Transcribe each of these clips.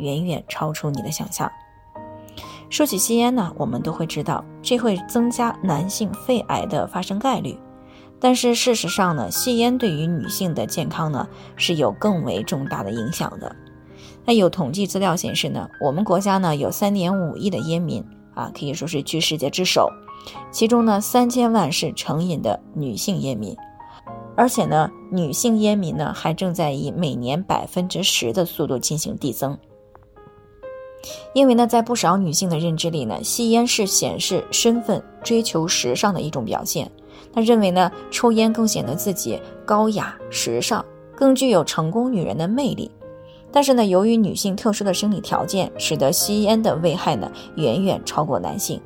远远超出你的想象。说起吸烟呢，我们都会知道这会增加男性肺癌的发生概率。但是事实上呢，吸烟对于女性的健康呢是有更为重大的影响的。那有统计资料显示呢，我们国家呢有三点五亿的烟民啊，可以说是居世界之首。其中呢，三千万是成瘾的女性烟民。而且呢，女性烟民呢还正在以每年百分之十的速度进行递增。因为呢，在不少女性的认知里呢，吸烟是显示身份、追求时尚的一种表现。她认为呢，抽烟更显得自己高雅、时尚，更具有成功女人的魅力。但是呢，由于女性特殊的生理条件，使得吸烟的危害呢远远超过男性。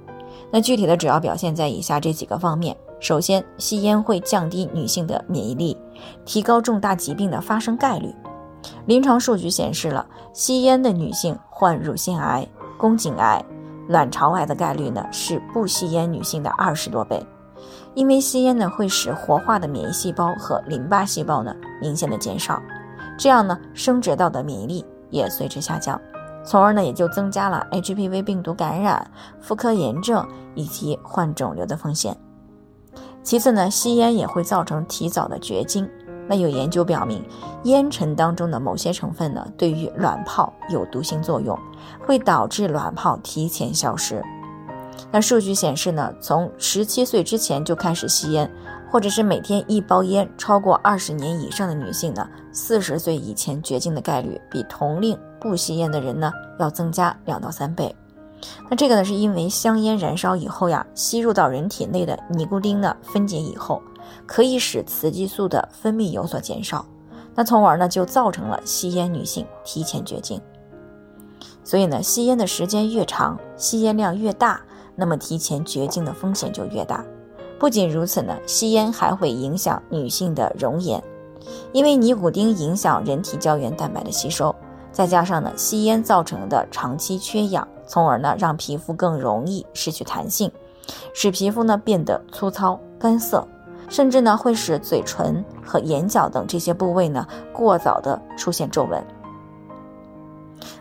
那具体的主要表现在以下这几个方面。首先，吸烟会降低女性的免疫力，提高重大疾病的发生概率。临床数据显示了，吸烟的女性患乳腺癌、宫颈癌、卵巢癌的概率呢是不吸烟女性的二十多倍。因为吸烟呢会使活化的免疫细胞和淋巴细胞呢明显的减少，这样呢生殖道的免疫力也随之下降，从而呢也就增加了 HPV 病毒感染、妇科炎症以及患肿瘤的风险。其次呢，吸烟也会造成提早的绝经。那有研究表明，烟尘当中的某些成分呢，对于卵泡有毒性作用，会导致卵泡提前消失。那数据显示呢，从十七岁之前就开始吸烟，或者是每天一包烟超过二十年以上的女性呢，四十岁以前绝经的概率比同龄不吸烟的人呢，要增加两到三倍。那这个呢，是因为香烟燃烧以后呀，吸入到人体内的尼古丁呢分解以后，可以使雌激素的分泌有所减少，那从而呢就造成了吸烟女性提前绝经。所以呢，吸烟的时间越长，吸烟量越大，那么提前绝经的风险就越大。不仅如此呢，吸烟还会影响女性的容颜，因为尼古丁影响人体胶原蛋白的吸收。再加上呢，吸烟造成的长期缺氧，从而呢让皮肤更容易失去弹性，使皮肤呢变得粗糙干涩，甚至呢会使嘴唇和眼角等这些部位呢过早的出现皱纹。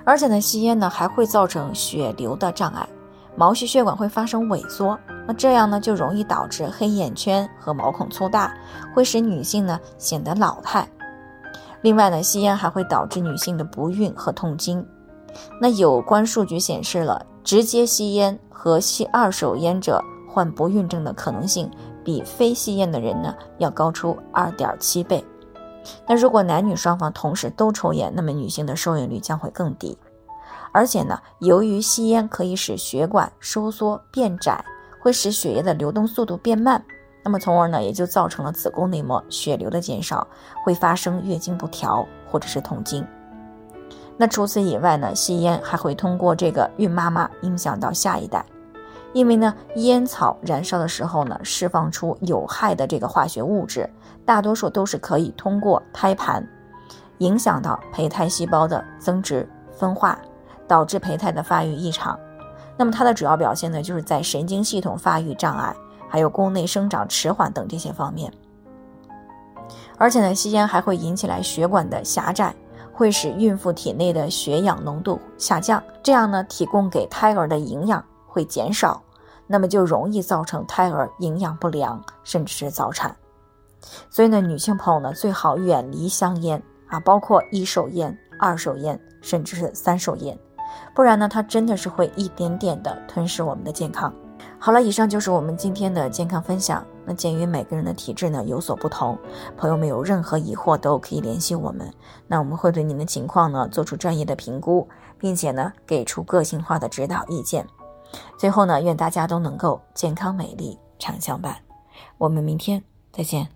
而且呢，吸烟呢还会造成血流的障碍，毛细血管会发生萎缩，那这样呢就容易导致黑眼圈和毛孔粗大，会使女性呢显得老态。另外呢，吸烟还会导致女性的不孕和痛经。那有关数据显示了，直接吸烟和吸二手烟者患不孕症的可能性，比非吸烟的人呢要高出二点七倍。那如果男女双方同时都抽烟，那么女性的受孕率将会更低。而且呢，由于吸烟可以使血管收缩变窄，会使血液的流动速度变慢。那么，从而呢，也就造成了子宫内膜血流的减少，会发生月经不调或者是痛经。那除此以外呢，吸烟还会通过这个孕妈妈影响到下一代，因为呢，烟草燃烧的时候呢，释放出有害的这个化学物质，大多数都是可以通过胎盘影响到胚胎细胞的增殖分化，导致胚胎的发育异常。那么它的主要表现呢，就是在神经系统发育障碍。还有宫内生长迟缓等这些方面，而且呢，吸烟还会引起来血管的狭窄，会使孕妇体内的血氧浓度下降，这样呢，提供给胎儿的营养会减少，那么就容易造成胎儿营养不良，甚至是早产。所以呢，女性朋友呢，最好远离香烟啊，包括一手烟、二手烟，甚至是三手烟，不然呢，它真的是会一点点的吞噬我们的健康。好了，以上就是我们今天的健康分享。那鉴于每个人的体质呢有所不同，朋友们有任何疑惑都可以联系我们。那我们会对您的情况呢做出专业的评估，并且呢给出个性化的指导意见。最后呢，愿大家都能够健康美丽常相伴。我们明天再见。